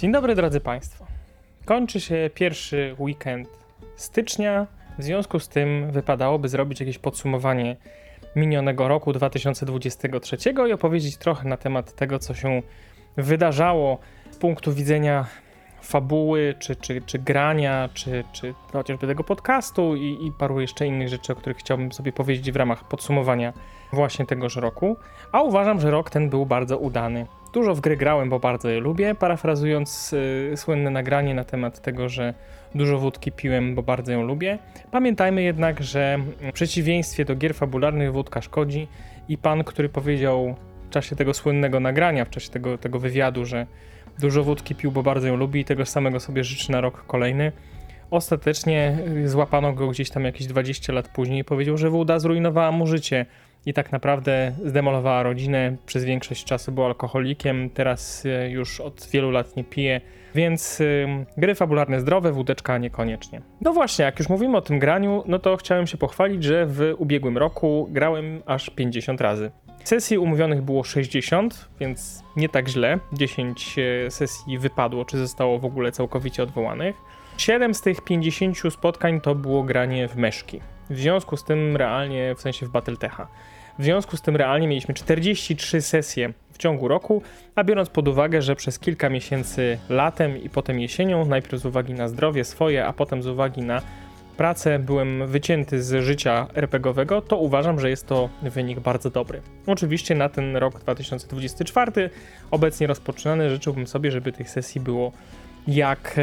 Dzień dobry drodzy Państwo. Kończy się pierwszy weekend stycznia. W związku z tym wypadałoby zrobić jakieś podsumowanie minionego roku 2023 i opowiedzieć trochę na temat tego, co się wydarzało z punktu widzenia fabuły, czy, czy, czy grania, czy, czy chociażby tego podcastu i, i paru jeszcze innych rzeczy, o których chciałbym sobie powiedzieć w ramach podsumowania właśnie tegoż roku. A uważam, że rok ten był bardzo udany. Dużo w gry grałem, bo bardzo je lubię, parafrazując yy, słynne nagranie na temat tego, że dużo wódki piłem, bo bardzo ją lubię. Pamiętajmy jednak, że w przeciwieństwie do gier fabularnych wódka szkodzi i pan, który powiedział w czasie tego słynnego nagrania, w czasie tego, tego wywiadu, że dużo wódki pił, bo bardzo ją lubi i tego samego sobie życzy na rok kolejny, ostatecznie złapano go gdzieś tam jakieś 20 lat później i powiedział, że woda zrujnowała mu życie i tak naprawdę zdemolowała rodzinę. Przez większość czasu był alkoholikiem, teraz e, już od wielu lat nie pije, więc y, gry fabularne zdrowe, wódeczka niekoniecznie. No właśnie, jak już mówimy o tym graniu, no to chciałem się pochwalić, że w ubiegłym roku grałem aż 50 razy. Sesji umówionych było 60, więc nie tak źle. 10 e, sesji wypadło, czy zostało w ogóle całkowicie odwołanych. 7 z tych 50 spotkań to było granie w meszki. W związku z tym realnie, w sensie w Battletecha. W związku z tym realnie mieliśmy 43 sesje w ciągu roku, a biorąc pod uwagę, że przez kilka miesięcy latem i potem jesienią, najpierw z uwagi na zdrowie swoje, a potem z uwagi na pracę byłem wycięty z życia RPGowego, to uważam, że jest to wynik bardzo dobry. Oczywiście na ten rok 2024, obecnie rozpoczynany, życzyłbym sobie, żeby tych sesji było jak,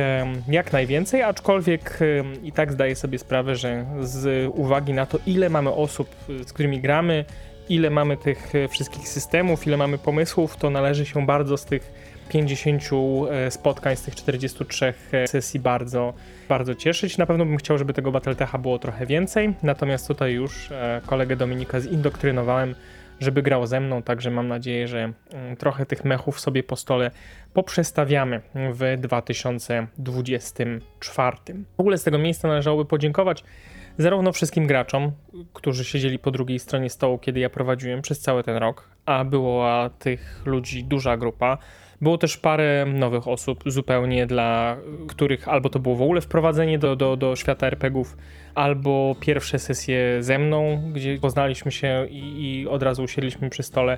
jak najwięcej, aczkolwiek i tak zdaję sobie sprawę, że z uwagi na to, ile mamy osób, z którymi gramy, ile mamy tych wszystkich systemów, ile mamy pomysłów, to należy się bardzo z tych 50 e, spotkań, z tych 43 e, sesji bardzo, bardzo cieszyć. Na pewno bym chciał, żeby tego Battletecha było trochę więcej, natomiast tutaj już e, kolegę Dominika zindoktrynowałem, żeby grał ze mną, także mam nadzieję, że mm, trochę tych mechów sobie po stole poprzestawiamy w 2024. W ogóle z tego miejsca należałoby podziękować zarówno wszystkim graczom, którzy siedzieli po drugiej stronie stołu, kiedy ja prowadziłem przez cały ten rok, a była tych ludzi duża grupa. Było też parę nowych osób, zupełnie dla których albo to było w ogóle wprowadzenie do, do, do świata RPGów, albo pierwsze sesje ze mną, gdzie poznaliśmy się i, i od razu usiedliśmy przy stole.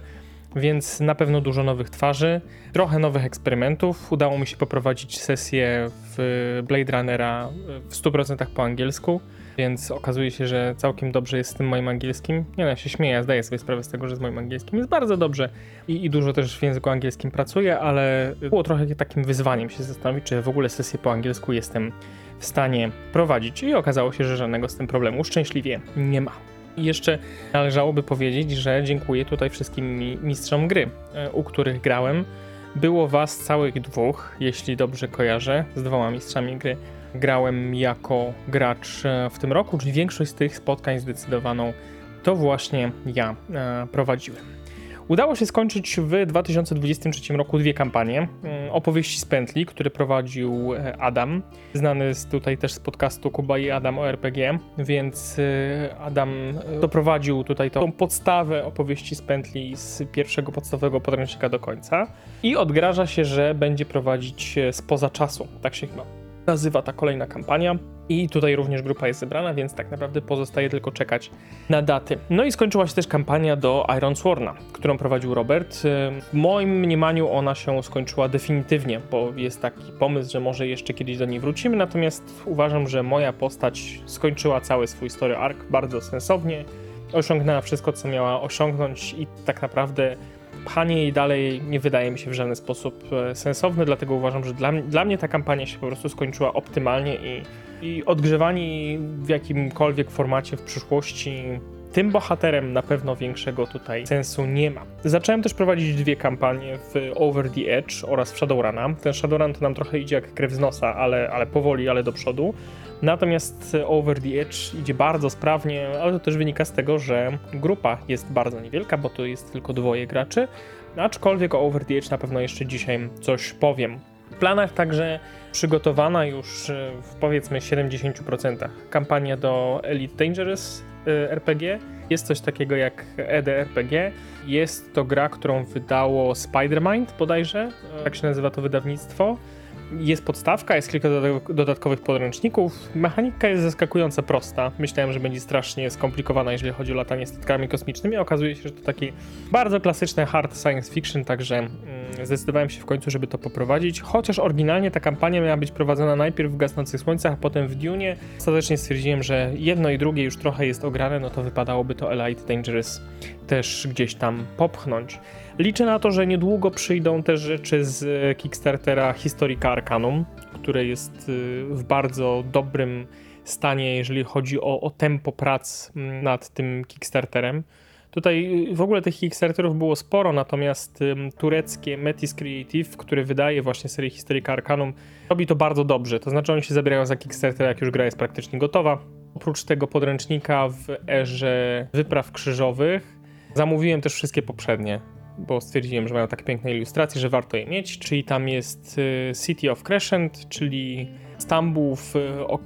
Więc na pewno dużo nowych twarzy, trochę nowych eksperymentów. Udało mi się poprowadzić sesję w Blade Runnera w 100% po angielsku więc okazuje się, że całkiem dobrze jest z tym moim angielskim. Nie no, ja się śmieję, zdaję sobie sprawę z tego, że z moim angielskim jest bardzo dobrze i, i dużo też w języku angielskim pracuję, ale było trochę takim wyzwaniem się zastanowić, czy w ogóle sesję po angielsku jestem w stanie prowadzić i okazało się, że żadnego z tym problemu szczęśliwie nie ma. I jeszcze należałoby powiedzieć, że dziękuję tutaj wszystkim mistrzom gry, e, u których grałem. Było was całych dwóch, jeśli dobrze kojarzę, z dwoma mistrzami gry grałem jako gracz e, w tym roku, czyli większość z tych spotkań zdecydowaną to właśnie ja e, prowadziłem. Udało się skończyć w 2023 roku dwie kampanie. Mm, opowieści z pętli, które prowadził e, Adam, znany tutaj też z podcastu Kuba i Adam o RPG, więc Adam doprowadził tutaj tą podstawę opowieści z pętli z pierwszego podstawowego podręcznika do końca i odgraża się, że będzie prowadzić spoza czasu, tak się chyba nazywa ta kolejna kampania. I tutaj również grupa jest zebrana, więc tak naprawdę pozostaje tylko czekać na daty. No i skończyła się też kampania do Iron Sworna, którą prowadził Robert. W moim mniemaniu ona się skończyła definitywnie, bo jest taki pomysł, że może jeszcze kiedyś do niej wrócimy, natomiast uważam, że moja postać skończyła cały swój story arc bardzo sensownie, osiągnęła wszystko, co miała osiągnąć i tak naprawdę pchanie jej dalej nie wydaje mi się w żaden sposób e, sensowne, dlatego uważam, że dla, dla mnie ta kampania się po prostu skończyła optymalnie i, i odgrzewanie w jakimkolwiek formacie w przyszłości tym bohaterem na pewno większego tutaj sensu nie ma. Zacząłem też prowadzić dwie kampanie w Over the Edge oraz w Shadowruna. Ten Shadowrun to nam trochę idzie jak krew z nosa, ale, ale powoli, ale do przodu. Natomiast Over the Edge idzie bardzo sprawnie, ale to też wynika z tego, że grupa jest bardzo niewielka, bo to jest tylko dwoje graczy. Aczkolwiek o Over the Edge na pewno jeszcze dzisiaj coś powiem. W planach także przygotowana już w powiedzmy 70% kampania do Elite Dangerous RPG. Jest coś takiego jak EDRPG. Jest to gra, którą wydało Spider-Mind bodajże, tak się nazywa to wydawnictwo. Jest podstawka, jest kilka dodatkowych podręczników. Mechanika jest zaskakująco prosta. Myślałem, że będzie strasznie skomplikowana, jeżeli chodzi o latanie statkami kosmicznymi. Okazuje się, że to taki bardzo klasyczny hard science fiction, także mm, zdecydowałem się w końcu, żeby to poprowadzić. Chociaż oryginalnie ta kampania miała być prowadzona najpierw w Gasnących Słońcach, a potem w Dune. Ostatecznie stwierdziłem, że jedno i drugie już trochę jest ograne, no to wypadałoby to Elite Dangerous też gdzieś tam popchnąć. Liczę na to, że niedługo przyjdą też rzeczy z Kickstartera Historica Arcanum, które jest y, w bardzo dobrym stanie, jeżeli chodzi o, o tempo prac nad tym Kickstarterem. Tutaj y, w ogóle tych Kickstarterów było sporo, natomiast tureckie Metis Creative, które wydaje właśnie serię Historica Arcanum, robi to bardzo dobrze. To znaczy oni się zabierają za Kickstarter, jak już gra jest praktycznie gotowa. Oprócz tego podręcznika w erze wypraw krzyżowych zamówiłem też wszystkie poprzednie bo stwierdziłem, że mają tak piękne ilustracje, że warto je mieć, czyli tam jest y, City of Crescent, czyli Stambuł w,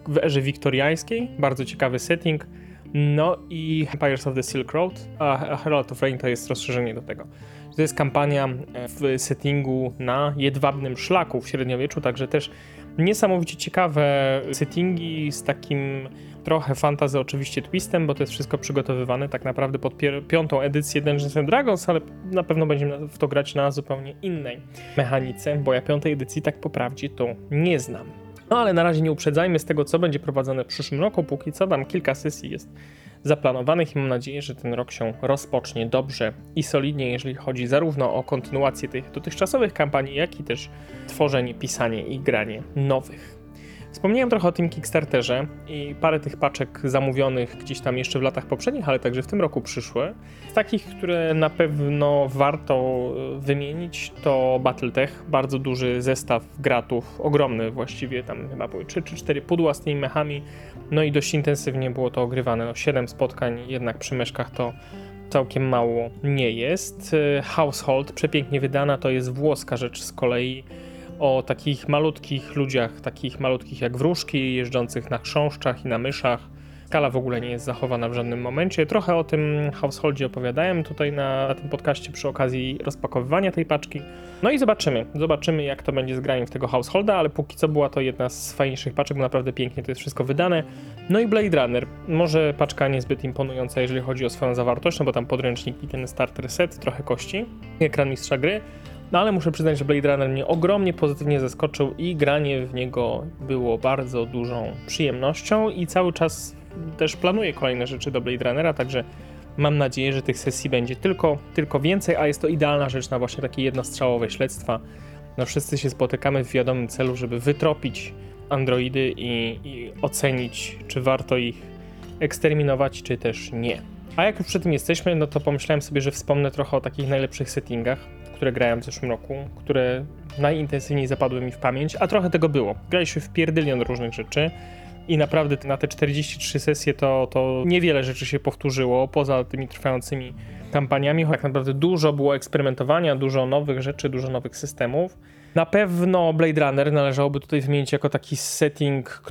w erze wiktoriańskiej, bardzo ciekawy setting, no i Empires of the Silk Road, a Herald of Rain to jest rozszerzenie do tego. To jest kampania e, w settingu na jedwabnym szlaku w średniowieczu, także też niesamowicie ciekawe settingi z takim trochę fantazy oczywiście twistem, bo to jest wszystko przygotowywane tak naprawdę pod piątą edycję Dungeons and Dragons, ale na pewno będziemy w to grać na zupełnie innej mechanice, bo ja piątej edycji tak po prawdzie to nie znam. No ale na razie nie uprzedzajmy z tego, co będzie prowadzone w przyszłym roku, póki co tam kilka sesji jest zaplanowanych i mam nadzieję, że ten rok się rozpocznie dobrze i solidnie, jeżeli chodzi zarówno o kontynuację tych dotychczasowych kampanii, jak i też tworzenie, pisanie i granie nowych. Wspomniałem trochę o tym Kickstarterze i parę tych paczek zamówionych gdzieś tam jeszcze w latach poprzednich, ale także w tym roku przyszły. Z takich, które na pewno warto e, wymienić, to Battletech, bardzo duży zestaw gratów, ogromny właściwie, tam chyba były 3 czy 4 pudła z tymi mechami, no i dość intensywnie było to ogrywane. No 7 spotkań jednak przy myszkach to całkiem mało nie jest. E, Household, przepięknie wydana, to jest włoska rzecz z kolei o takich malutkich ludziach, takich malutkich jak wróżki, jeżdżących na chrząszczach i na myszach. Skala w ogóle nie jest zachowana w żadnym momencie. Trochę o tym householdzie opowiadałem tutaj na, na tym podcaście przy okazji rozpakowywania tej paczki. No i zobaczymy, zobaczymy jak to będzie z graniem w tego householda, ale póki co była to jedna z fajniejszych paczek, bo naprawdę pięknie to jest wszystko wydane. No i Blade Runner, może paczka niezbyt imponująca, jeżeli chodzi o swoją zawartość, no bo tam podręcznik i ten starter set, trochę kości, ekran mistrza gry, no ale muszę przyznać, że Blade Runner mnie ogromnie pozytywnie zaskoczył i granie w niego było bardzo dużą przyjemnością i cały czas też planuję kolejne rzeczy do Blade Runnera, także mam nadzieję, że tych sesji będzie tylko, tylko więcej, a jest to idealna rzecz na właśnie takie jednostrzałowe śledztwa. No wszyscy się spotykamy w wiadomym celu, żeby wytropić androidy i, i ocenić, czy warto ich eksterminować, czy też nie. A jak już przy tym jesteśmy, no to pomyślałem sobie, że wspomnę trochę o takich najlepszych settingach które grałem w zeszłym roku, które najintensywniej zapadły mi w pamięć, a trochę tego było. Graliśmy w pierdylion różnych rzeczy i naprawdę na te 43 sesje to, to niewiele rzeczy się powtórzyło, poza tymi trwającymi kampaniami. Tak naprawdę dużo było eksperymentowania, dużo nowych rzeczy, dużo nowych systemów. Na pewno Blade Runner należałoby tutaj wymienić jako taki setting,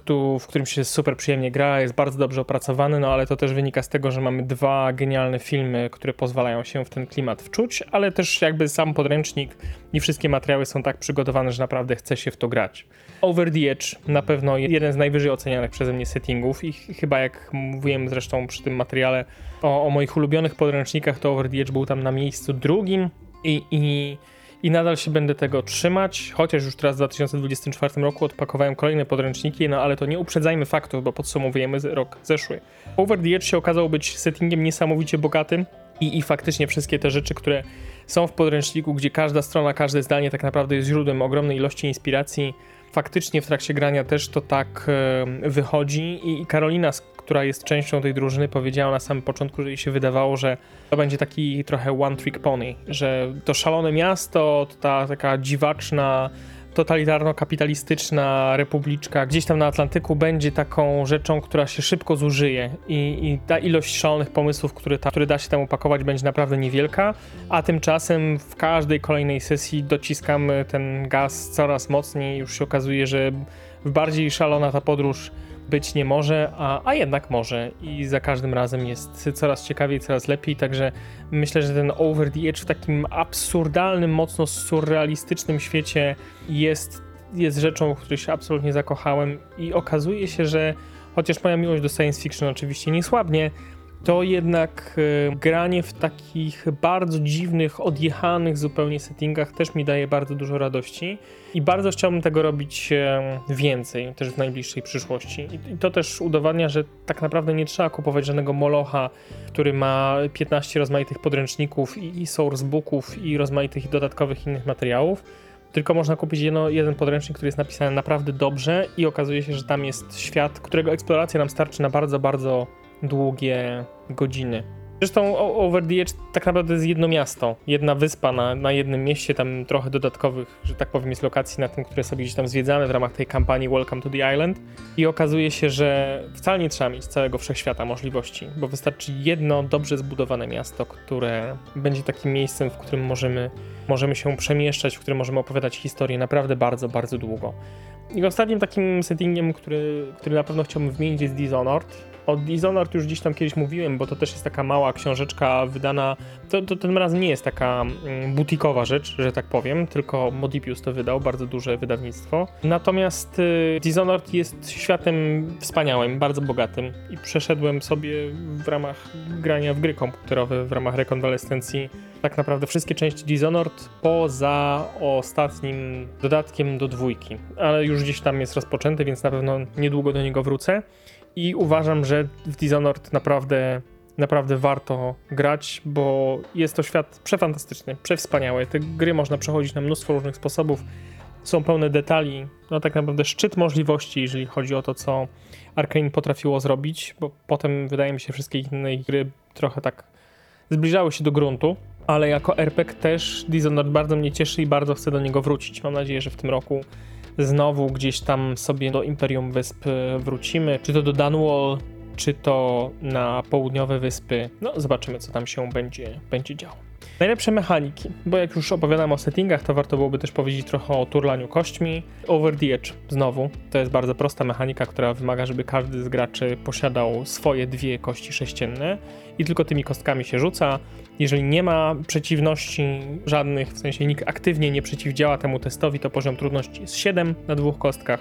w którym się super przyjemnie gra, jest bardzo dobrze opracowany, no ale to też wynika z tego, że mamy dwa genialne filmy, które pozwalają się w ten klimat wczuć, ale też jakby sam podręcznik i wszystkie materiały są tak przygotowane, że naprawdę chce się w to grać. Over the Edge na pewno jeden z najwyżej ocenianych przeze mnie settingów i chyba jak mówiłem zresztą przy tym materiale o, o moich ulubionych podręcznikach, to Over the Edge był tam na miejscu drugim i, i i nadal się będę tego trzymać, chociaż już teraz w 2024 roku odpakowałem kolejne podręczniki, no ale to nie uprzedzajmy faktów, bo podsumowujemy rok zeszły. Over the Edge się okazał być settingiem niesamowicie bogatym i, i faktycznie wszystkie te rzeczy, które są w podręczniku, gdzie każda strona, każde zdanie tak naprawdę jest źródłem ogromnej ilości inspiracji, faktycznie w trakcie grania też to tak wychodzi i Karolina, która jest częścią tej drużyny, powiedziała na samym początku, że jej się wydawało, że to będzie taki trochę one trick pony, że to szalone miasto, to ta taka dziwaczna totalitarno-kapitalistyczna republiczka gdzieś tam na Atlantyku będzie taką rzeczą, która się szybko zużyje i, i ta ilość szalonych pomysłów, które, ta, które da się tam upakować będzie naprawdę niewielka, a tymczasem w każdej kolejnej sesji dociskamy ten gaz coraz mocniej, już się okazuje, że w bardziej szalona ta podróż być nie może, a, a jednak może. I za każdym razem jest coraz ciekawiej, coraz lepiej, także myślę, że ten Over the Edge w takim absurdalnym, mocno surrealistycznym świecie jest jest rzeczą, w której się absolutnie zakochałem i okazuje się, że chociaż moja miłość do science fiction oczywiście nie słabnie, to jednak e, granie w takich bardzo dziwnych, odjechanych zupełnie settingach też mi daje bardzo dużo radości i bardzo chciałbym tego robić e, więcej, też w najbliższej przyszłości. I to też udowadnia, że tak naprawdę nie trzeba kupować żadnego molocha, który ma 15 rozmaitych podręczników i sourcebooków i rozmaitych dodatkowych innych materiałów, tylko można kupić jedno, jeden podręcznik, który jest napisany naprawdę dobrze i okazuje się, że tam jest świat, którego eksploracja nam starczy na bardzo, bardzo długie godziny. Zresztą Over the Edge tak naprawdę jest jedno miasto, jedna wyspa na, na jednym mieście, tam trochę dodatkowych, że tak powiem, jest lokacji na tym, które sobie gdzieś tam zwiedzamy w ramach tej kampanii Welcome to the Island i okazuje się, że wcale nie trzeba mieć całego wszechświata możliwości, bo wystarczy jedno dobrze zbudowane miasto, które będzie takim miejscem, w którym możemy, możemy się przemieszczać, w którym możemy opowiadać historię naprawdę bardzo, bardzo długo. I ostatnim takim settingiem, który, który na pewno chciałbym wymienić jest Dishonored, o Dishonored już gdzieś tam kiedyś mówiłem, bo to też jest taka mała książeczka wydana, to, to tym razem nie jest taka mm, butikowa rzecz, że tak powiem, tylko Modipius to wydał, bardzo duże wydawnictwo. Natomiast y, Dishonored jest światem wspaniałym, bardzo bogatym i przeszedłem sobie w ramach grania w gry komputerowe, w ramach rekonwalescencji tak naprawdę wszystkie części Dishonored poza ostatnim dodatkiem do dwójki, ale już gdzieś tam jest rozpoczęty, więc na pewno niedługo do niego wrócę i uważam, że w Dishonored naprawdę naprawdę warto grać, bo jest to świat przefantastyczny, przewspaniały. Te gry można przechodzić na mnóstwo różnych sposobów. Są pełne detali, no tak naprawdę szczyt możliwości, jeżeli chodzi o to, co Arkane potrafiło zrobić, bo potem wydaje mi się wszystkie inne gry trochę tak zbliżały się do gruntu, ale jako RPG też Dishonored bardzo mnie cieszy i bardzo chcę do niego wrócić. Mam nadzieję, że w tym roku znowu gdzieś tam sobie do Imperium Wysp wrócimy, czy to do Dunwall, czy to na południowe wyspy. No, zobaczymy, co tam się będzie, będzie działo. Najlepsze mechaniki, bo jak już opowiadam o settingach, to warto byłoby też powiedzieć trochę o turlaniu kośćmi. Over the Edge, znowu, to jest bardzo prosta mechanika, która wymaga, żeby każdy z graczy posiadał swoje dwie kości sześcienne i tylko tymi kostkami się rzuca. Jeżeli nie ma przeciwności żadnych, w sensie nikt aktywnie nie przeciwdziała temu testowi, to poziom trudności jest 7 na dwóch kostkach,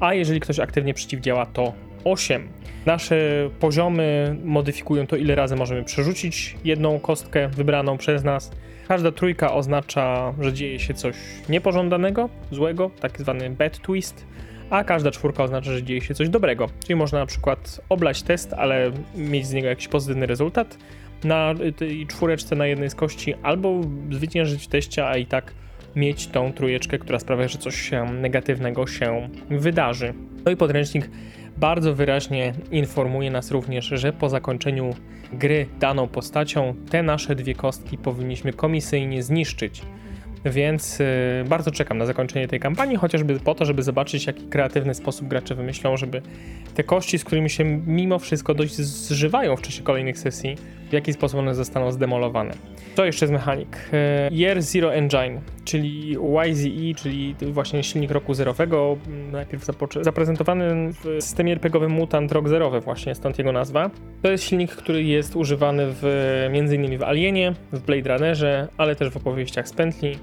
a jeżeli ktoś aktywnie przeciwdziała, to 8. Nasze poziomy modyfikują to, ile razy możemy przerzucić jedną kostkę wybraną przez nas. Każda trójka oznacza, że dzieje się coś niepożądanego, złego, tak zwany bad twist, a każda czwórka oznacza, że dzieje się coś dobrego. Czyli można na przykład oblać test, ale mieć z niego jakiś pozytywny rezultat na tej czwóreczce na jednej z kości, albo zwyciężyć w teście, a i tak mieć tą trójeczkę, która sprawia, że coś negatywnego się wydarzy. No i podręcznik bardzo wyraźnie informuje nas również, że po zakończeniu gry daną postacią te nasze dwie kostki powinniśmy komisyjnie zniszczyć. Więc y, bardzo czekam na zakończenie tej kampanii, chociażby po to, żeby zobaczyć, jaki kreatywny sposób gracze wymyślą, żeby te kości, z którymi się mimo wszystko dość zżywają w czasie kolejnych sesji, w jaki sposób one zostaną zdemolowane. To jeszcze z mechanik. Y, Year Zero Engine, czyli YZE, czyli właśnie silnik roku zerowego, najpierw zaprezentowany w systemie RPGowym Mutant Rok Zerowy, właśnie stąd jego nazwa. To jest silnik, który jest używany w, m.in. w Alienie, w Blade Runnerze, ale też w opowieściach z pętli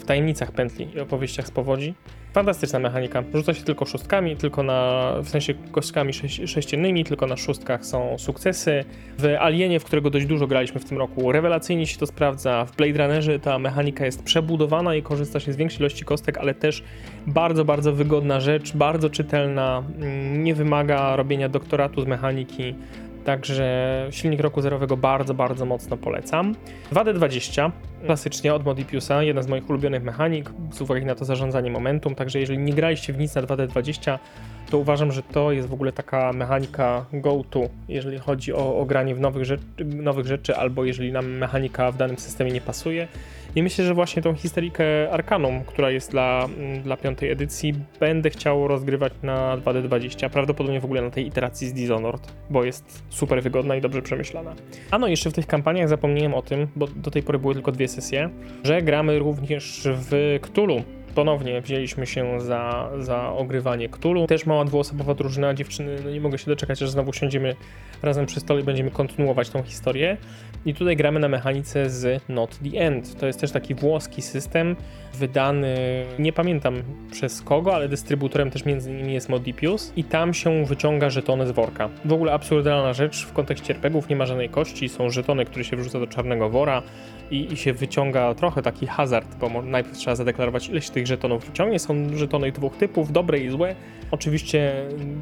w tajemnicach pętli i opowieściach z powodzi. Fantastyczna mechanika. Rzuca się tylko szóstkami, tylko na, w sensie kostkami sześ, sześciennymi, tylko na szóstkach są sukcesy. W Alienie, w którego dość dużo graliśmy w tym roku, rewelacyjnie się to sprawdza. W Blade Runnerze ta mechanika jest przebudowana i korzysta się z większej ilości kostek, ale też bardzo, bardzo wygodna rzecz, bardzo czytelna, nie wymaga robienia doktoratu z mechaniki. Także silnik roku zerowego bardzo, bardzo mocno polecam. 2D20, klasycznie od Modipiusa, jedna z moich ulubionych mechanik, z uwagi na to zarządzanie momentum, także jeżeli nie graliście w nic na 2D20, to uważam, że to jest w ogóle taka mechanika go-to, jeżeli chodzi o, o granie w nowych, rzeczy, nowych rzeczy, albo jeżeli nam mechanika w danym systemie nie pasuje. I myślę, że właśnie tą historykę Arkanum, która jest dla, mm, dla piątej edycji, będę chciał rozgrywać na 2D20, prawdopodobnie w ogóle na tej iteracji z Dishonored, bo jest super wygodna i dobrze przemyślana. A no, jeszcze w tych kampaniach zapomniałem o tym, bo do tej pory były tylko dwie sesje, że gramy również w Cthulhu ponownie wzięliśmy się za, za ogrywanie Ktulu. Też mała dwuosobowa drużyna, dziewczyny, no nie mogę się doczekać, aż znowu siądziemy razem przy stole i będziemy kontynuować tą historię. I tutaj gramy na mechanice z Not the End. To jest też taki włoski system, wydany, nie pamiętam przez kogo, ale dystrybutorem też między innymi jest Modipius i tam się wyciąga żetony z worka. W ogóle absurdalna rzecz w kontekście RPGów, nie ma żadnej kości, są żetony, które się wrzuca do czarnego wora i, i się wyciąga trochę taki hazard, bo najpierw trzeba zadeklarować ileś tych żetonów wyciągnie. Są żetony dwóch typów, dobre i złe. Oczywiście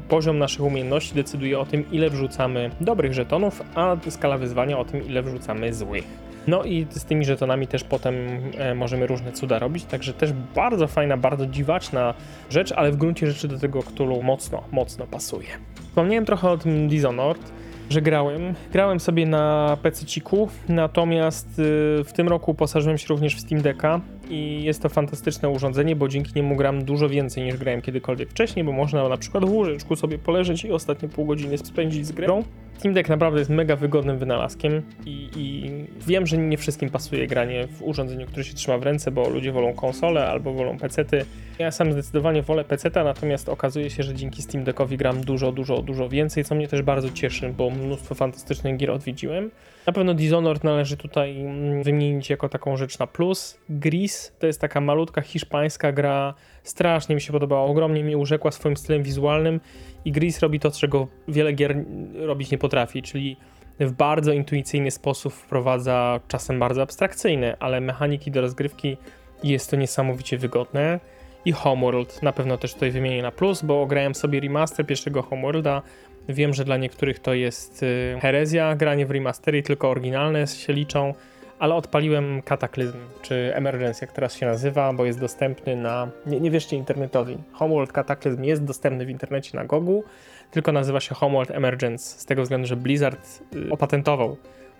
poziom naszych umiejętności decyduje o tym, ile wrzucamy dobrych żetonów, a skala wyzwania o tym, ile wrzucamy złych. No i z tymi żetonami też potem e, możemy różne cuda robić, także też bardzo fajna, bardzo dziwaczna rzecz, ale w gruncie rzeczy do tego Cthulhu mocno, mocno pasuje. Wspomniałem trochę o tym Dishonored, że grałem. Grałem sobie na PC-ciku, natomiast y, w tym roku posażyłem się również w Steam Decka i jest to fantastyczne urządzenie, bo dzięki niemu gram dużo więcej niż grałem kiedykolwiek wcześniej, bo można na przykład w łóżeczku sobie poleżeć i ostatnie pół godziny spędzić z grą. Steam Deck naprawdę jest mega wygodnym wynalazkiem i, i, wiem, że nie wszystkim pasuje granie w urządzeniu, które się trzyma w ręce, bo ludzie wolą konsole albo wolą pecety. Ja sam zdecydowanie wolę peceta, natomiast okazuje się, że dzięki Steam Deckowi gram dużo, dużo, dużo więcej, co mnie też bardzo cieszy, bo mnóstwo fantastycznych gier odwiedziłem. Na pewno Dishonored należy tutaj mm, wymienić jako taką rzecz na plus. Gris to jest taka malutka hiszpańska gra, strasznie mi się podobała, ogromnie mi urzekła swoim stylem wizualnym i Gris robi to, czego wiele gier robić nie potrafi, czyli w bardzo intuicyjny sposób wprowadza czasem bardzo abstrakcyjne, ale mechaniki do rozgrywki jest to niesamowicie wygodne. I Homeworld na pewno też tutaj wymienię na plus, bo grałem sobie remaster pierwszego Homeworlda. Wiem, że dla niektórych to jest y, herezja, granie w remastery, tylko oryginalne się liczą ale odpaliłem Kataklizm, czy Emergence, jak teraz się nazywa, bo jest dostępny na, nie, nie wierzcie internetowi, Homeworld Cataclysm jest dostępny w internecie na Gogu, tylko nazywa się Homeworld Emergence, z tego względu, że Blizzard y, opatentował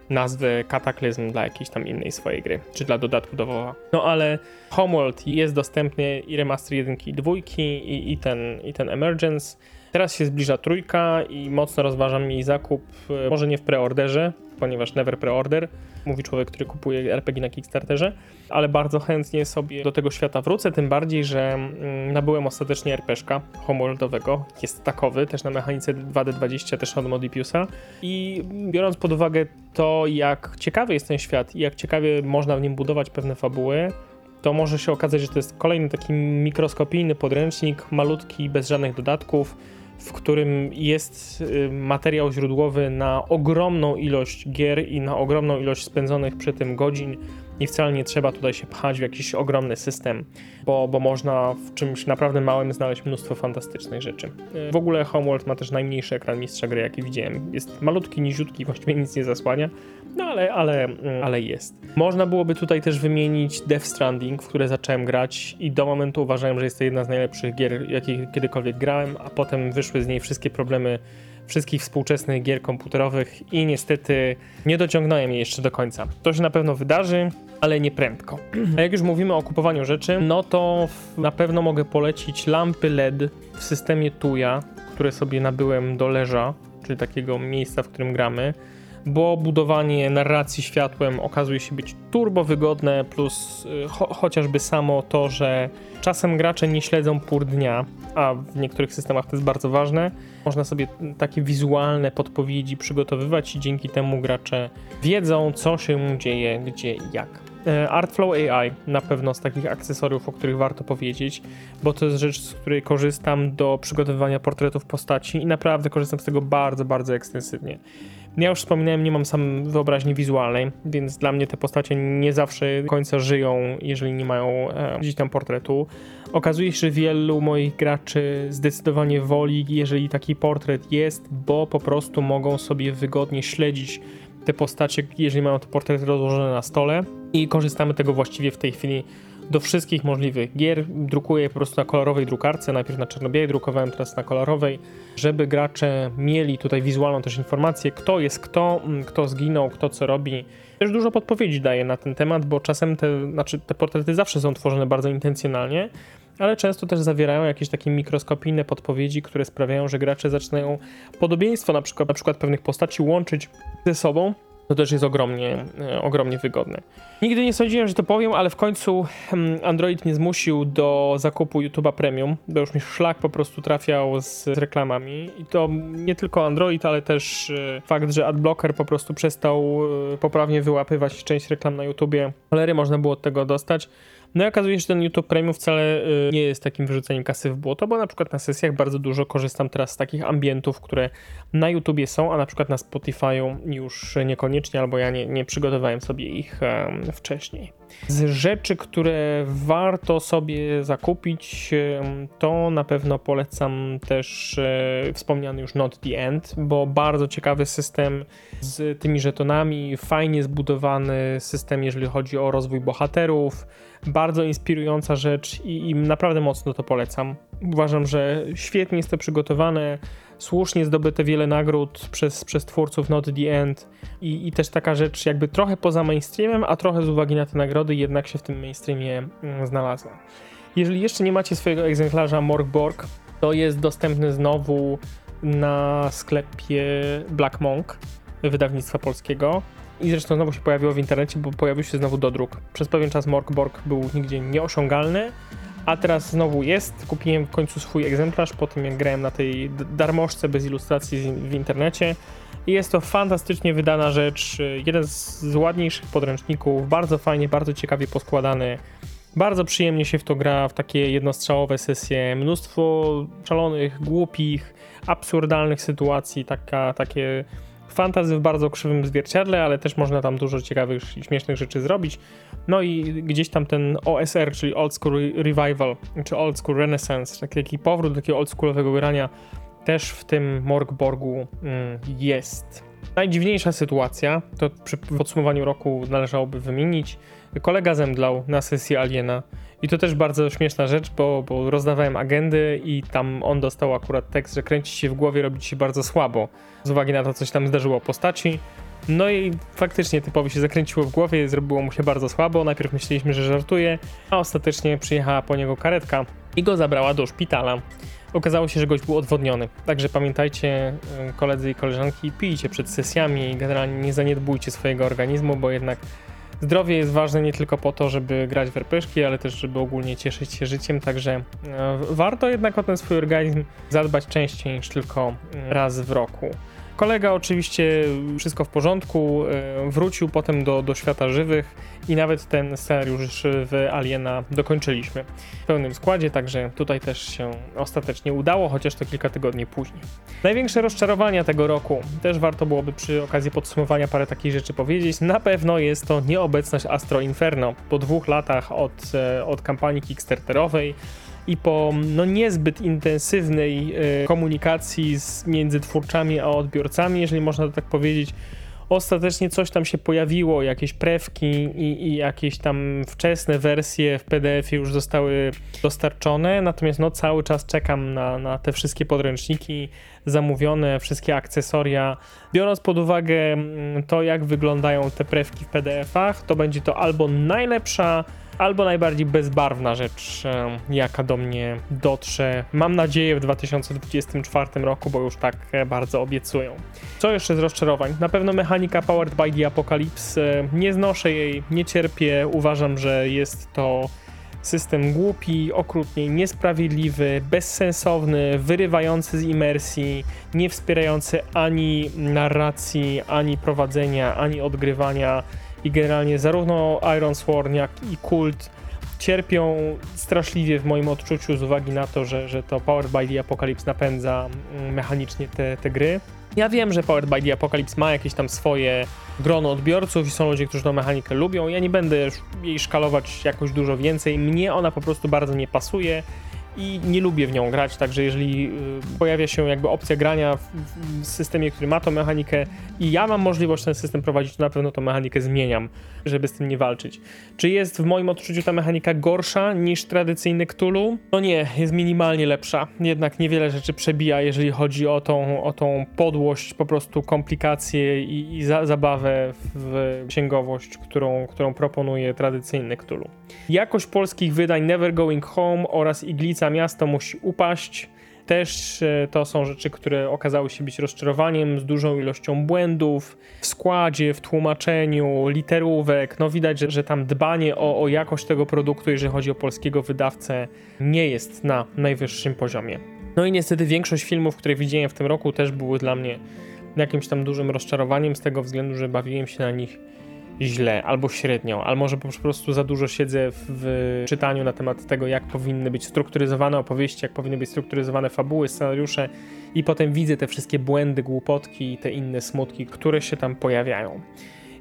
nazwę Cataclysm dla jakiejś tam innej swojej gry, czy dla dodatku do WoWa. No ale Homeworld jest dostępny i remaster 1 i 2 i, i, ten, i ten Emergence. Teraz się zbliża trójka i mocno rozważam jej zakup, y, może nie w preorderze, ponieważ never preorder, mówi człowiek, który kupuje RPG na Kickstarterze, ale bardzo chętnie sobie do tego świata wrócę, tym bardziej, że mm, nabyłem ostatecznie RPszka homeworldowego, jest takowy, też na mechanice 2D20, też od Modipiusa. I biorąc pod uwagę to, jak ciekawy jest ten świat i jak ciekawie można w nim budować pewne fabuły, to może się okazać, że to jest kolejny taki mikroskopijny podręcznik, malutki, bez żadnych dodatków, w którym jest y, materiał źródłowy na ogromną ilość gier i na ogromną ilość spędzonych przy tym godzin i wcale nie trzeba tutaj się pchać w jakiś ogromny system, bo, bo można w czymś naprawdę małym znaleźć mnóstwo fantastycznych rzeczy. W ogóle Homeworld ma też najmniejszy ekran mistrza gry, jaki widziałem. Jest malutki, niziutki, właściwie nic nie zasłania, no ale, ale, mm, ale jest. Można byłoby tutaj też wymienić Death Stranding, w które zacząłem grać i do momentu uważałem, że jest to jedna z najlepszych gier, jakie kiedykolwiek grałem, a potem wyszły z niej wszystkie problemy wszystkich współczesnych gier komputerowych i niestety nie dociągnąłem jej jeszcze do końca. To się na pewno wydarzy, ale nie prędko. A jak już mówimy o kupowaniu rzeczy, no to na pewno mogę polecić lampy LED w systemie Tuya, które sobie nabyłem do leża, czyli takiego miejsca, w którym gramy bo budowanie narracji światłem okazuje się być turbo wygodne, plus y, cho chociażby samo to, że czasem gracze nie śledzą pór dnia, a w niektórych systemach to jest bardzo ważne. Można sobie takie wizualne podpowiedzi przygotowywać i dzięki temu gracze wiedzą, co się dzieje, gdzie i jak. E, Artflow AI na pewno z takich akcesoriów, o których warto powiedzieć, bo to jest rzecz, z której korzystam do przygotowywania portretów postaci i naprawdę korzystam z tego bardzo, bardzo ekstensywnie. Ja już wspominałem, nie mam sam wyobraźni wizualnej, więc dla mnie te postacie nie zawsze końca żyją, jeżeli nie mają e, gdzieś tam portretu. Okazuje się, że wielu moich graczy zdecydowanie woli, jeżeli taki portret jest, bo po prostu mogą sobie wygodnie śledzić te postacie, jeżeli mają te portrety rozłożone na stole i korzystamy tego właściwie w tej chwili do wszystkich możliwych gier. Drukuję po prostu na kolorowej drukarce, najpierw na czarno-białej, drukowałem teraz na kolorowej, żeby gracze mieli tutaj wizualną też informację, kto jest kto, mm, kto zginął, kto co robi. Też dużo podpowiedzi daje na ten temat, bo czasem te, znaczy te portrety zawsze są tworzone bardzo intencjonalnie, ale często też zawierają jakieś takie mikroskopijne podpowiedzi, które sprawiają, że gracze zaczynają podobieństwo na przykład, na przykład pewnych postaci łączyć ze sobą To też jest ogromnie, e, ogromnie wygodne. Nigdy nie sądziłem, że to powiem, ale w końcu hmm, Android mnie zmusił do zakupu YouTube'a Premium, bo już mi szlak po prostu trafiał z reklamami. I to nie tylko Android, ale też e, fakt, że AdBlocker po prostu przestał e, poprawnie wyłapywać część reklam na YouTubie. Cholery można było od tego dostać. No i okazuje się, że ten YouTube Premium wcale y, nie jest takim wyrzuceniem kasy w błoto, bo na przykład na sesjach bardzo dużo korzystam teraz z takich ambientów, które na YouTubie są, a na przykład na Spotify'u już niekoniecznie, albo ja nie, nie przygotowałem sobie ich wcześniej. Z rzeczy, które warto sobie zakupić, to na pewno polecam też e, wspomniany już Not The End, bo bardzo ciekawy system z tymi żetonami, fajnie zbudowany system, jeżeli chodzi o rozwój bohaterów, bardzo inspirująca rzecz i, i naprawdę mocno to polecam. Uważam, że świetnie jest to przygotowane, słusznie zdobyte wiele nagród przez, przez twórców Not The End i, i też taka rzecz jakby trochę poza mainstreamem, a trochę z uwagi na te nagrody jednak się w tym mainstreamie mm, znalazła. Jeżeli jeszcze nie macie swojego egzemplarza Morgborg, to jest dostępny znowu na sklepie Black Monk wydawnictwa polskiego. I zresztą znowu się pojawiło w internecie, bo pojawił się znowu dodruk. Przez pewien czas Morgborg był nigdzie nieosiągalny, a teraz znowu jest. Kupiłem w końcu swój egzemplarz po tym, jak grałem na tej darmożce bez ilustracji w internecie. I jest to fantastycznie wydana rzecz, jeden z ładniejszych podręczników, bardzo fajnie, bardzo ciekawie poskładany. Bardzo przyjemnie się w to gra, w takie jednostrzałowe sesje. Mnóstwo szalonych, głupich, absurdalnych sytuacji, taka, takie fantazy w bardzo krzywym zwierciadle, ale też można tam dużo ciekawych i śmiesznych rzeczy zrobić. No i gdzieś tam ten OSR, czyli Old School Revival, czy Old School Renaissance, taki powrót do takiego oldschoolowego grania też w tym Morgborgu mm, jest. Najdziwniejsza sytuacja, to przy podsumowaniu roku należałoby wymienić, kolega zemdlał na sesji Aliena i to też bardzo śmieszna rzecz, bo, bo rozdawałem agendy i tam on dostał akurat tekst, że kręci się w głowie, robi się bardzo słabo z uwagi na to, co się tam zdarzyło postaci. No i faktycznie typowi się zakręciło w głowie, zrobiło mu się bardzo słabo. Najpierw myśleliśmy, że żartuje, a ostatecznie przyjechała po niego karetka i go zabrała do szpitala. Okazało się, że gość był odwodniony. Także pamiętajcie, y, koledzy i koleżanki, pijcie przed sesjami i generalnie nie zaniedbujcie swojego organizmu, bo jednak zdrowie jest ważne nie tylko po to, żeby grać w RPG, ale też, żeby ogólnie cieszyć się życiem, także y, warto jednak o ten swój organizm zadbać częściej niż tylko raz w roku. Kolega oczywiście wszystko w porządku, e, wrócił potem do, do świata żywych i nawet ten scenariusz w Aliena dokończyliśmy w pełnym składzie, także tutaj też się ostatecznie udało, chociaż to kilka tygodni później. Największe rozczarowania tego roku, też warto byłoby przy okazji podsumowania parę takich rzeczy powiedzieć, na pewno jest to nieobecność Astro Inferno. Po dwóch latach od, e, od kampanii Kickstarterowej i po no, niezbyt intensywnej y, komunikacji z, między twórcami a odbiorcami, jeżeli można to tak powiedzieć, ostatecznie coś tam się pojawiło, jakieś prewki i, i, jakieś tam wczesne wersje w PDF już zostały dostarczone, natomiast no cały czas czekam na, na te wszystkie podręczniki zamówione, wszystkie akcesoria. Biorąc pod uwagę mm, to, jak wyglądają te prewki w PDF-ach, to będzie to albo najlepsza albo najbardziej bezbarwna rzecz, jaka do mnie dotrze. Mam nadzieję w 2024 roku, bo już tak e, bardzo obiecują. Co jeszcze z rozczarowań? Na pewno mechanika Powered by the Apocalypse. Nie znoszę jej, nie cierpię. Uważam, że jest to system głupi, okrutnie niesprawiedliwy, bezsensowny, wyrywający z imersji, nie wspierający ani narracji, ani prowadzenia, ani odgrywania i generalnie zarówno Iron Sworn, jak i Kult cierpią straszliwie w moim odczuciu z uwagi na to, że, że to Powered by the Apocalypse napędza mm, mechanicznie te, te gry. Ja wiem, że Powered by the Apocalypse ma jakieś tam swoje grono odbiorców i są ludzie, którzy tą mechanikę lubią. Ja nie będę jej szkalować jakoś dużo więcej. Mnie ona po prostu bardzo nie pasuje i nie lubię w nią grać, także jeżeli y, pojawia się jakby opcja grania w, systemie, który ma tą mechanikę i ja mam możliwość ten system prowadzić, to na pewno tą mechanikę zmieniam, żeby z tym nie walczyć. Czy jest w moim odczuciu ta mechanika gorsza niż tradycyjny Cthulhu? No nie, jest minimalnie lepsza. Jednak niewiele rzeczy przebija, jeżeli chodzi o tą, o tą podłość, po prostu komplikacje i, i za, zabawę w księgowość, którą, którą proponuje tradycyjny Cthulhu. Jakość polskich wydań Never Going Home oraz Iglica Miasto musi upaść. też e, to są rzeczy, które okazały się być rozczarowaniem z dużą ilością błędów w składzie, w tłumaczeniu, literówek. No widać, że, że tam dbanie o, o jakość tego produktu, jeżeli chodzi o polskiego wydawcę, nie jest na najwyższym poziomie. No i niestety większość filmów, które widziałem w tym roku też były dla mnie jakimś tam dużym rozczarowaniem z tego względu, że bawiłem się na nich źle albo średnio, albo może po prostu za dużo siedzę w czytaniu na temat tego, jak powinny być strukturyzowane opowieści, jak powinny być strukturyzowane fabuły, scenariusze i potem widzę te wszystkie błędy, głupotki i te inne smutki, które się tam pojawiają.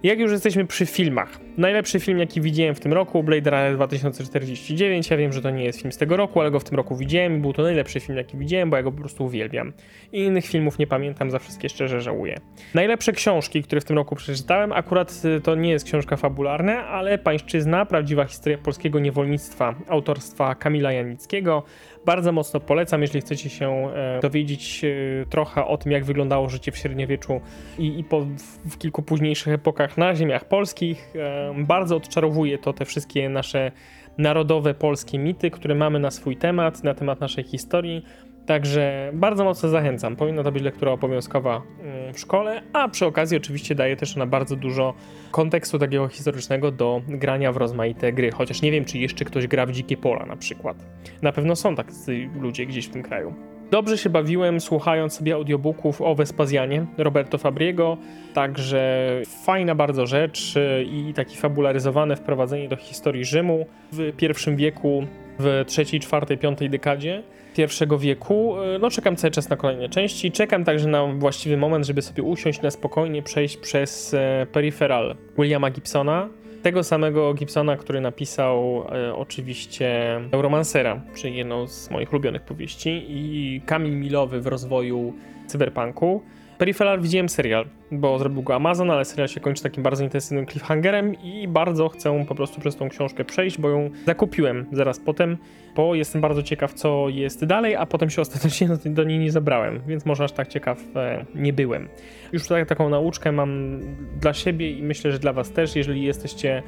Jak już jesteśmy przy filmach, najlepszy film jaki widziałem w tym roku, Blade Runner 2049, ja wiem, że to nie jest film z tego roku, ale go w tym roku widziałem i był to najlepszy film jaki widziałem, bo ja go po prostu uwielbiam. I innych filmów nie pamiętam, za wszystkie szczerze żałuję. Najlepsze książki, które w tym roku przeczytałem, akurat y, to nie jest książka fabularna, ale Pańszczyzna, prawdziwa historia polskiego niewolnictwa autorstwa Kamila Janickiego, bardzo mocno polecam, jeżeli chcecie się e, dowiedzieć e, trochę o tym, jak wyglądało życie w średniowieczu i, i po, w kilku późniejszych epokach na ziemiach polskich. E, bardzo odczarowuje to te wszystkie nasze narodowe polskie mity, które mamy na swój temat, na temat naszej historii. Także bardzo mocno zachęcam. Powinna to być lektura obowiązkowa mm, w szkole, a przy okazji oczywiście daje też ona bardzo dużo kontekstu takiego historycznego do grania w rozmaite gry. Chociaż nie wiem, czy jeszcze ktoś gra w Dzikie Pola na przykład. Na pewno są tacy ludzie gdzieś w tym kraju. Dobrze się bawiłem słuchając sobie audiobooków o Vespazjanie Roberto Fabriego, także fajna bardzo rzecz i taki fabularyzowane wprowadzenie do historii Rzymu w pierwszym wieku, w trzeciej, czwartej, piątej dekadzie pierwszego wieku. E, no czekam cały czas na kolejne części. Czekam także na właściwy moment, żeby sobie usiąść na spokojnie, przejść przez e, Peripheral Williama Gibsona. Tego samego Gibsona, który napisał e, oczywiście Neuromancera, czyli jedną z moich ulubionych powieści i kamień milowy w rozwoju cyberpunku. Peripheral widziałem serial, bo zrobił go Amazon, ale serial się kończy takim bardzo intensywnym cliffhangerem i bardzo chcę po prostu przez tą książkę przejść, bo ją zakupiłem zaraz potem, bo jestem bardzo ciekaw, co jest dalej, a potem się ostatecznie do niej nie zabrałem, więc może aż tak ciekaw e, nie byłem. Już tutaj taką nauczkę mam dla siebie i myślę, że dla was też, jeżeli jesteście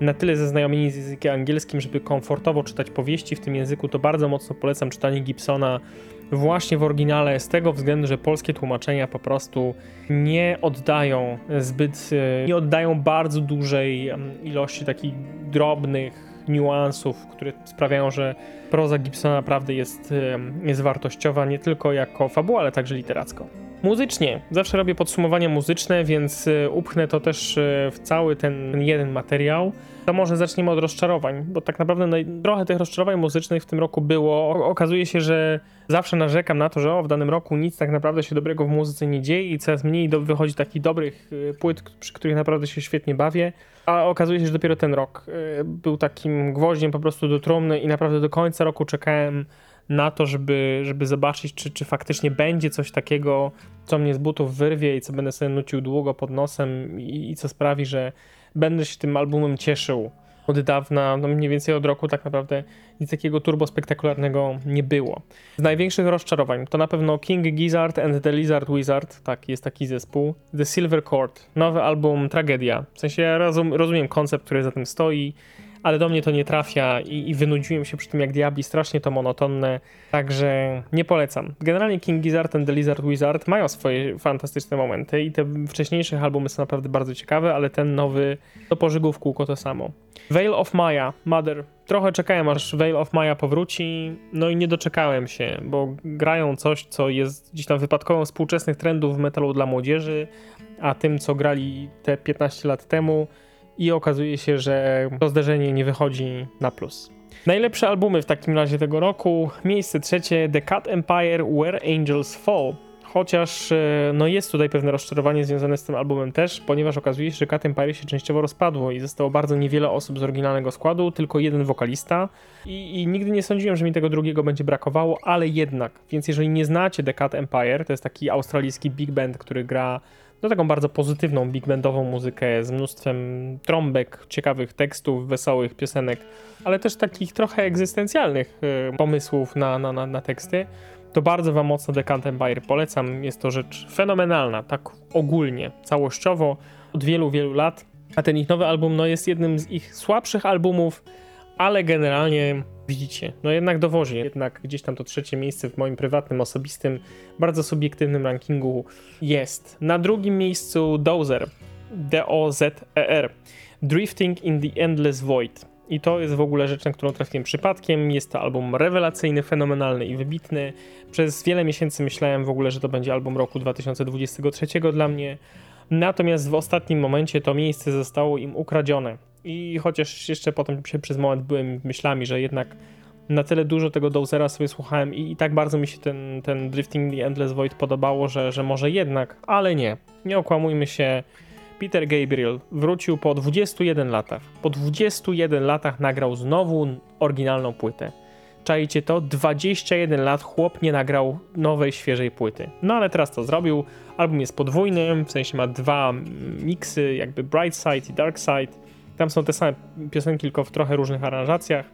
na tyle zaznajomieni z językiem angielskim, żeby komfortowo czytać powieści w tym języku, to bardzo mocno polecam czytanie Gibsona właśnie w oryginale z tego względu, że polskie tłumaczenia po prostu nie oddają zbyt, e, nie oddają bardzo dużej ilości takich drobnych niuansów, które sprawiają, że proza Gibsona naprawdę jest, jest wartościowa nie tylko jako fabuła, ale także literacko. Muzycznie. Zawsze robię podsumowania muzyczne, więc e, upchnę to też w cały ten jeden materiał. To może zaczniemy od rozczarowań, bo tak naprawdę trochę tych rozczarowań muzycznych w tym roku było. Okazuje się, że zawsze narzekam na to, że o, w danym roku nic tak naprawdę się dobrego w muzyce nie dzieje i coraz mniej do, wychodzi takich dobrych e, płyt, przy których naprawdę się świetnie bawię. A okazuje się, że dopiero ten rok był takim gwoździem po prostu do trumny i naprawdę do końca roku czekałem na to, żeby, żeby zobaczyć, czy, czy faktycznie będzie coś takiego, co mnie z butów wyrwie i co będę sobie nucił długo pod nosem i, i co sprawi, że będę się tym albumem cieszył od dawna, no mniej więcej od roku tak naprawdę nic takiego turbo spektakularnego nie było. Z największych rozczarowań to na pewno King Gizzard and the Lizard Wizard, tak, jest taki zespół. The Silver Court, nowy album Tragedia. W sensie ja rozum, rozumiem koncept, który za tym stoi, ale do mnie to nie trafia i, i wynudziłem się przy tym jak diabli, strasznie to monotonne, także nie polecam. Generalnie King Gizzard and the Lizard Wizard mają swoje fantastyczne momenty i te wcześniejsze albumy są naprawdę bardzo ciekawe, ale ten nowy to pożygł w kółko to samo. Veil of Maya, Mother. Trochę czekałem aż Veil of Maya powróci, no i nie doczekałem się, bo grają coś, co jest gdzieś tam wypadkową współczesnych trendów w metalu dla młodzieży, a tym, co grali te 15 lat temu, i okazuje się, że to zderzenie nie wychodzi na plus. Najlepsze albumy w takim razie tego roku. Miejsce trzecie The Cat Empire Where Angels Fall. Chociaż e, no jest tutaj pewne rozczarowanie związane z tym albumem też, ponieważ okazuje się, że Cat Empire się częściowo rozpadło i zostało bardzo niewiele osób z oryginalnego składu, tylko jeden wokalista. I, I, nigdy nie sądziłem, że mi tego drugiego będzie brakowało, ale jednak. Więc jeżeli nie znacie The Cat Empire, to jest taki australijski big band, który gra no taką bardzo pozytywną, big bandową muzykę z mnóstwem trąbek, ciekawych tekstów, wesołych piosenek, ale też takich trochę egzystencjalnych y, pomysłów na, na, na, na teksty, to bardzo wam mocno Decant Empire polecam. Jest to rzecz fenomenalna, tak ogólnie, całościowo, od wielu, wielu lat. A ten ich nowy album no, jest jednym z ich słabszych albumów, ale generalnie Widzicie, no jednak dowozi, jednak gdzieś tam to trzecie miejsce w moim prywatnym, osobistym, bardzo subiektywnym rankingu jest. Na drugim miejscu Dozer, D-O-Z-E-R, Drifting in the Endless Void. I to jest w ogóle rzecz, na którą trafiłem przypadkiem. Jest to album rewelacyjny, fenomenalny i wybitny. Przez wiele miesięcy myślałem w ogóle, że to będzie album roku 2023 dla mnie. Natomiast w ostatnim momencie to miejsce zostało im ukradzione. I chociaż jeszcze potem się przez moment byłem myślami, że jednak na tyle dużo tego Dozera sobie słuchałem i, i tak bardzo mi się ten, ten Drifting the Endless Void podobało, że, że może jednak, ale nie. Nie okłamujmy się. Peter Gabriel wrócił po 21 latach. Po 21 latach nagrał znowu oryginalną płytę. Czajcie to? 21 lat chłop nie nagrał nowej, świeżej płyty. No ale teraz to zrobił. Album jest podwójny, w sensie ma dwa miksy, jakby Bright Side i Dark Side. Tam są te same piosenki, tylko w trochę różnych aranżacjach.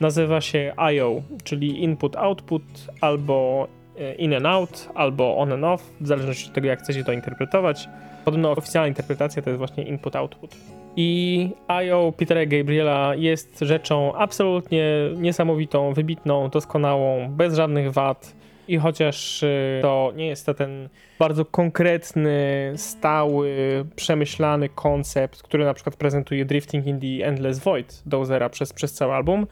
Nazywa się I.O., czyli Input Output, albo e, In and Out, albo On and Off, w zależności od tego, jak chcecie to interpretować. Podobno oficjalna interpretacja to jest właśnie Input Output. I I.O. Petera Gabriela jest rzeczą absolutnie niesamowitą, wybitną, doskonałą, bez żadnych wad. I chociaż y, to nie jest to ten bardzo konkretny, stały, przemyślany koncept, który na przykład prezentuje Drifting in the Endless Void Dozera przez, przez cały album,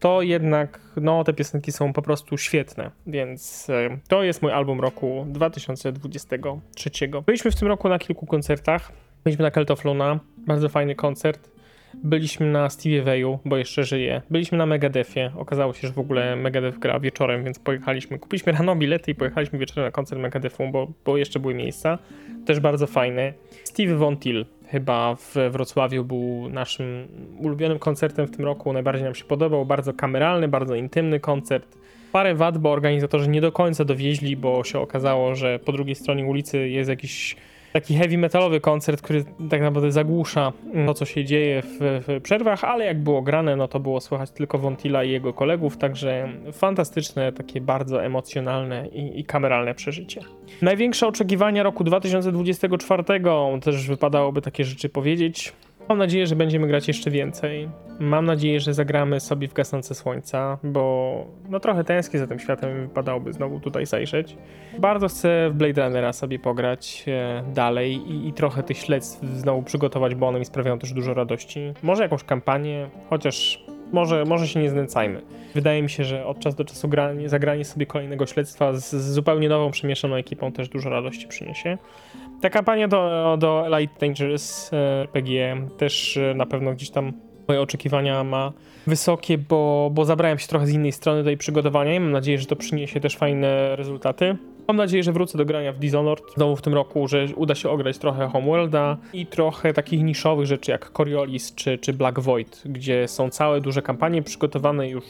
to jednak no, te piosenki są po prostu świetne, więc y, to jest mój album roku 2023. Byliśmy w tym roku na kilku koncertach. Byliśmy na Keltofluna, bardzo fajny koncert. Byliśmy na Stevie Wayu, bo jeszcze żyje. Byliśmy na Megadefie. Okazało się, że w ogóle Megadef gra wieczorem, więc pojechaliśmy. Kupiliśmy rano bilety i pojechaliśmy wieczorem na koncert Megadefu, bo, bo jeszcze były miejsca. Też bardzo fajny. Steve Von Till chyba w Wrocławiu był naszym ulubionym koncertem w tym roku. Najbardziej nam się podobał. Bardzo kameralny, bardzo intymny koncert. Parę wad, bo organizatorzy nie do końca dowieźli, bo się okazało, że po drugiej stronie ulicy jest jakiś taki heavy metalowy koncert, który tak naprawdę zagłusza to, co się dzieje w, w, przerwach, ale jak było grane, no to było słychać tylko Wontila i jego kolegów, także fantastyczne, takie bardzo emocjonalne i, i kameralne przeżycie. Największe oczekiwania roku 2024, też wypadałoby takie rzeczy powiedzieć. Mam nadzieję, że będziemy grać jeszcze więcej. Mam nadzieję, że zagramy sobie w gasnące słońca, bo no trochę tęsknię za tym światem, wypadałoby znowu tutaj zajrzeć. Bardzo chcę w Blade Runnera sobie pograć e, dalej i, i, trochę tych śledztw znowu przygotować, bo one mi sprawiają też dużo radości. Może jakąś kampanię, chociaż może, może się nie znęcajmy. Wydaje mi się, że od czasu do czasu granie, zagranie sobie kolejnego śledztwa z, z zupełnie nową, przemieszaną ekipą też dużo radości przyniesie. Ta kampania do, do Light Dangerous e, RPG też e, na pewno gdzieś tam moje oczekiwania ma wysokie, bo, bo zabrałem się trochę z innej strony jej przygotowania i mam nadzieję, że to przyniesie też fajne rezultaty. Mam nadzieję, że wrócę do grania w Dishonored znowu w tym roku, że uda się ograć trochę Homeworlda i trochę takich niszowych rzeczy jak Coriolis czy, czy Black Void, gdzie są całe duże kampanie przygotowane już,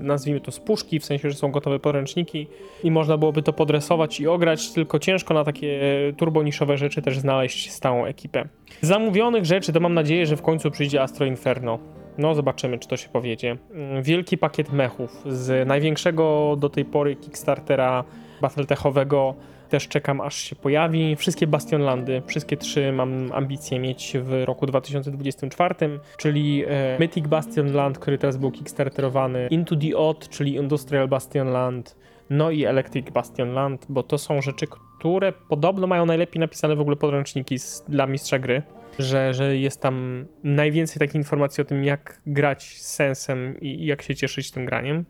nazwijmy to z puszki, w sensie, że są gotowe poręczniki i można byłoby to podresować i ograć, tylko ciężko na takie turboniszowe rzeczy też znaleźć stałą ekipę. Zamówionych rzeczy to mam nadzieję, że w końcu przyjdzie Astro Inferno. No, zobaczymy, czy to się powiedzie. Wielki pakiet mechów z największego do tej pory Kickstartera battletechowego też czekam aż się pojawi. Wszystkie Bastionlandy, wszystkie trzy mam ambicje mieć w roku 2024, czyli e, Mythic Bastionland, który teraz był kickstarterowany, Into the Odd, czyli Industrial Bastionland, no i Electric Bastionland, bo to są rzeczy, które podobno mają najlepiej napisane w ogóle podręczniki z, dla mistrza gry. Że, że jest tam najwięcej takich informacji o tym, jak grać z sensem i, i jak się cieszyć tym graniem.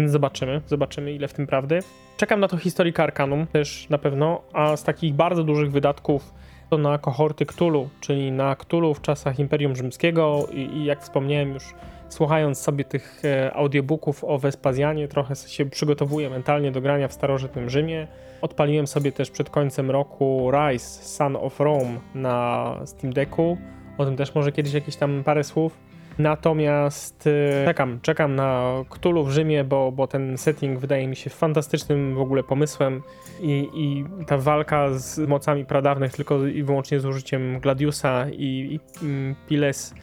Więc zobaczymy, zobaczymy ile w tym prawdy. Czekam na to Historika Arcanum też na pewno, a z takich bardzo dużych wydatków to na kohorty Cthulhu, czyli na Cthulhu w czasach Imperium Rzymskiego i, i jak wspomniałem już słuchając sobie tych e, audiobooków o Wespazjanie, trochę się przygotowuję mentalnie do grania w starożytnym Rzymie. Odpaliłem sobie też przed końcem roku Rise, Son of Rome na Steam Decku. O tym też może kiedyś jakieś tam parę słów. Natomiast e, czekam, czekam na Cthulhu w Rzymie, bo, bo ten setting wydaje mi się fantastycznym w ogóle pomysłem i, i ta walka z mocami pradawnych tylko i wyłącznie z użyciem Gladiusa i, i mm, Piles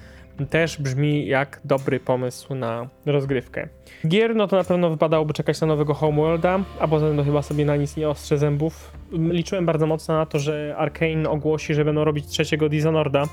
też brzmi jak dobry pomysł na rozgrywkę. Gier, no to na pewno wypadałoby czekać na nowego Homeworlda, a poza tym to chyba sobie na nic nie ostrze zębów. Liczyłem bardzo mocno na to, że Arkane ogłosi, że będą robić trzeciego Dishonored'a,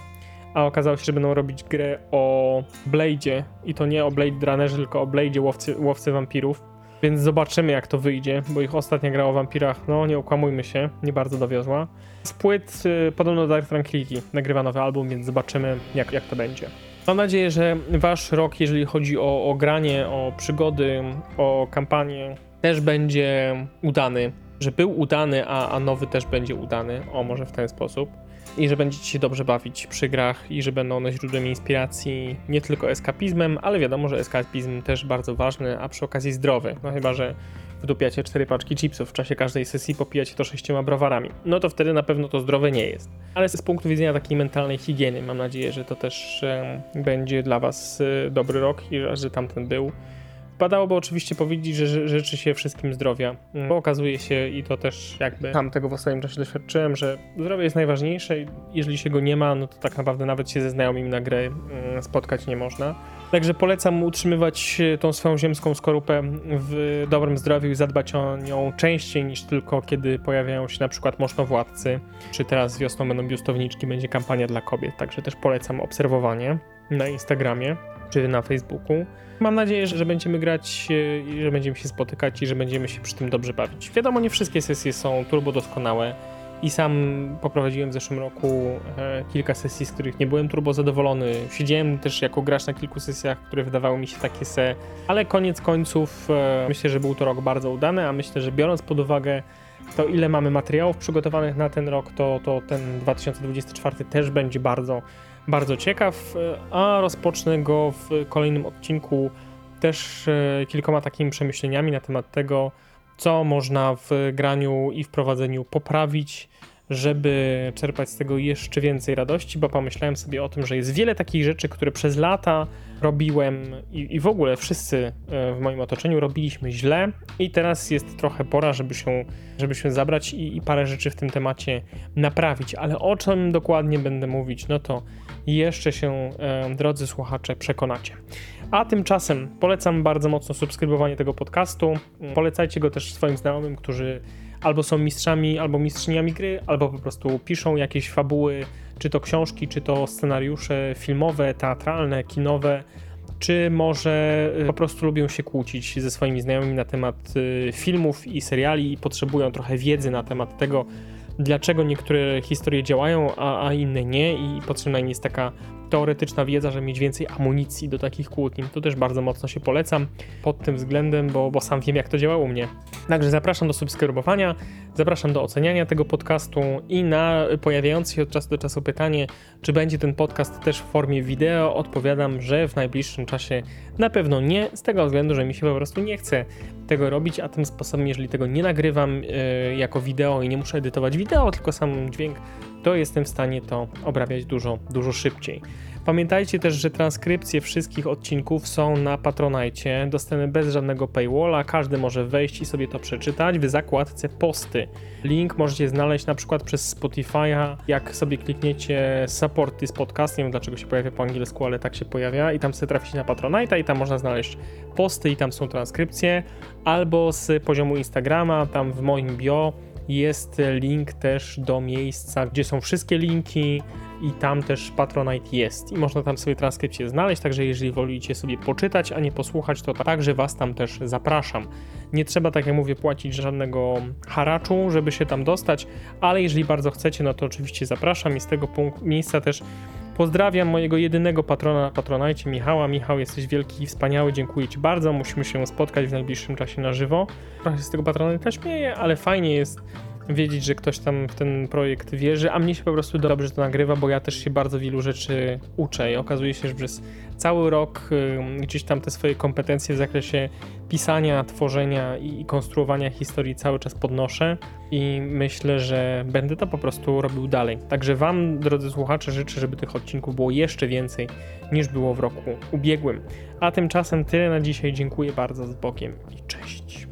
a okazało się, że będą robić grę o Blade'zie i to nie o Blade Runnerze, tylko o Blade'zie łowcy, łowcy wampirów. Więc zobaczymy jak to wyjdzie, bo ich ostatnia gra o wampirach, no nie okłamujmy się, nie bardzo dowiozła. Z płyt y, podobno Dark Tranquility nagrywa nowy album, więc zobaczymy jak, jak to będzie. Mam nadzieję, że wasz rok, jeżeli chodzi o, o granie, o przygody, o kampanię, też będzie udany. Że był udany, a, a nowy też będzie udany. O, może w ten sposób. I że będziecie się dobrze bawić przy grach i że będą one źródłem inspiracji nie tylko eskapizmem, ale wiadomo, że eskapizm też bardzo ważny, a przy okazji zdrowy. No chyba, że wdupiacie cztery paczki chipsów w czasie każdej sesji, popijacie to sześcioma browarami. No to wtedy na pewno to zdrowe nie jest. Ale z punktu widzenia takiej mentalnej higieny mam nadzieję, że to też będzie dla was e, dobry rok i że tamten był. Padałoby oczywiście powiedzieć, że ży- życzy się wszystkim zdrowia, mm, bo okazuje się i to też jakby tam tego w swoim czasie doświadczyłem, że zdrowie jest najważniejsze i jeżeli się go nie ma, no to tak naprawdę nawet się ze znajomymi na grę mm, spotkać nie można. Także polecam utrzymywać e, tą swoją ziemską skorupę w dobrym zdrowiu i zadbać o nią częściej niż tylko kiedy pojawiają się na przykład mosztowładcy, czy teraz wiosną będą biustowniczki, będzie kampania dla kobiet, także też polecam obserwowanie na Instagramie czy na Facebooku. Mam nadzieję, że będziemy grać e, że będziemy się spotykać i że będziemy się przy tym dobrze bawić. Wiadomo, nie wszystkie sesje są turbo doskonałe i sam poprowadziłem w zeszłym roku e, kilka sesji, z których nie byłem turbo zadowolony. Siedziałem też jako gracz na kilku sesjach, które wydawały mi się takie se, ale koniec końców e, myślę, że był to rok bardzo udany, a myślę, że biorąc pod uwagę to ile mamy materiałów przygotowanych na ten rok, to, to ten 2024 też będzie bardzo, bardzo ciekaw, e, a rozpocznę go w kolejnym odcinku też e, kilkoma takimi przemyśleniami na temat tego, co można w graniu i w prowadzeniu poprawić, żeby czerpać z tego jeszcze więcej radości, bo pomyślałem sobie o tym, że jest wiele takich rzeczy, które przez lata robiłem i, i w ogóle wszyscy e, w moim otoczeniu robiliśmy źle i teraz jest trochę pora, żeby się, żeby się zabrać i, i parę rzeczy w tym temacie naprawić, ale o czym dokładnie będę mówić, no to jeszcze się, e, drodzy słuchacze, przekonacie. A tymczasem polecam bardzo mocno subskrybowanie tego podcastu. Polecajcie go też swoim znajomym, którzy albo są mistrzami, albo mistrzyniami gry, albo po prostu piszą jakieś fabuły, czy to książki, czy to scenariusze filmowe, teatralne, kinowe, czy może y, po prostu lubią się kłócić ze swoimi znajomymi na temat y, filmów i seriali i potrzebują trochę wiedzy na temat tego, dlaczego niektóre historie działają, a, a inne nie i potrzebna jest taka teoretyczna wiedza, żeby mieć więcej amunicji do takich kłótni. To też bardzo mocno się polecam pod tym względem, bo, bo sam wiem jak to działało u mnie. Także zapraszam do subskrybowania, zapraszam do oceniania tego podcastu i na pojawiające się od czasu do czasu pytanie, czy będzie ten podcast też w formie wideo, odpowiadam, że w najbliższym czasie na pewno nie, z tego względu, że mi się po prostu nie chce tego robić, a tym sposobem, jeżeli tego nie nagrywam yy, jako wideo i nie muszę edytować wideo, tylko sam dźwięk, to jestem w stanie to obrabiać dużo, dużo szybciej. Pamiętajcie też, że transkrypcje wszystkich odcinków są na Patronite, dostępne bez żadnego paywalla, każdy może wejść i sobie to przeczytać w zakładce posty. Link możecie znaleźć na przykład przez Spotify'a, jak sobie klikniecie support this podcast, nie wiem dlaczego się pojawia po angielsku, ale tak się pojawia i tam sobie traficie na Patronite i tam można znaleźć posty i tam są transkrypcje, albo z poziomu Instagrama, tam w moim bio jest link też do miejsca, gdzie są wszystkie linki i tam też Patronite jest i można tam sobie transkrypcję znaleźć, także jeżeli wolicie sobie poczytać, a nie posłuchać, to także Was tam też zapraszam. Nie trzeba, tak jak mówię, płacić żadnego haraczu, żeby się tam dostać, ale jeżeli bardzo chcecie, no to oczywiście zapraszam i z tego punkt, miejsca też Pozdrawiam mojego jedynego patrona na Patronite, Michała. Michał, jesteś wielki i wspaniały, dziękuję Ci bardzo. Musimy się spotkać w najbliższym czasie na żywo. Trochę się z tego Patronite śmieję, ale fajnie jest wiedzieć, że ktoś tam w ten projekt wierzy, a mnie się po prostu dobrze to nagrywa, bo ja też się bardzo wielu rzeczy uczę i okazuje się, że przez cały rok gdzieś tam te swoje kompetencje w zakresie pisania, tworzenia i konstruowania historii cały czas podnoszę i myślę, że będę to po prostu robił dalej. Także Wam, drodzy słuchacze, życzę, żeby tych odcinków było jeszcze więcej niż było w roku ubiegłym. A tymczasem tyle na dzisiaj. Dziękuję bardzo z bokiem i cześć.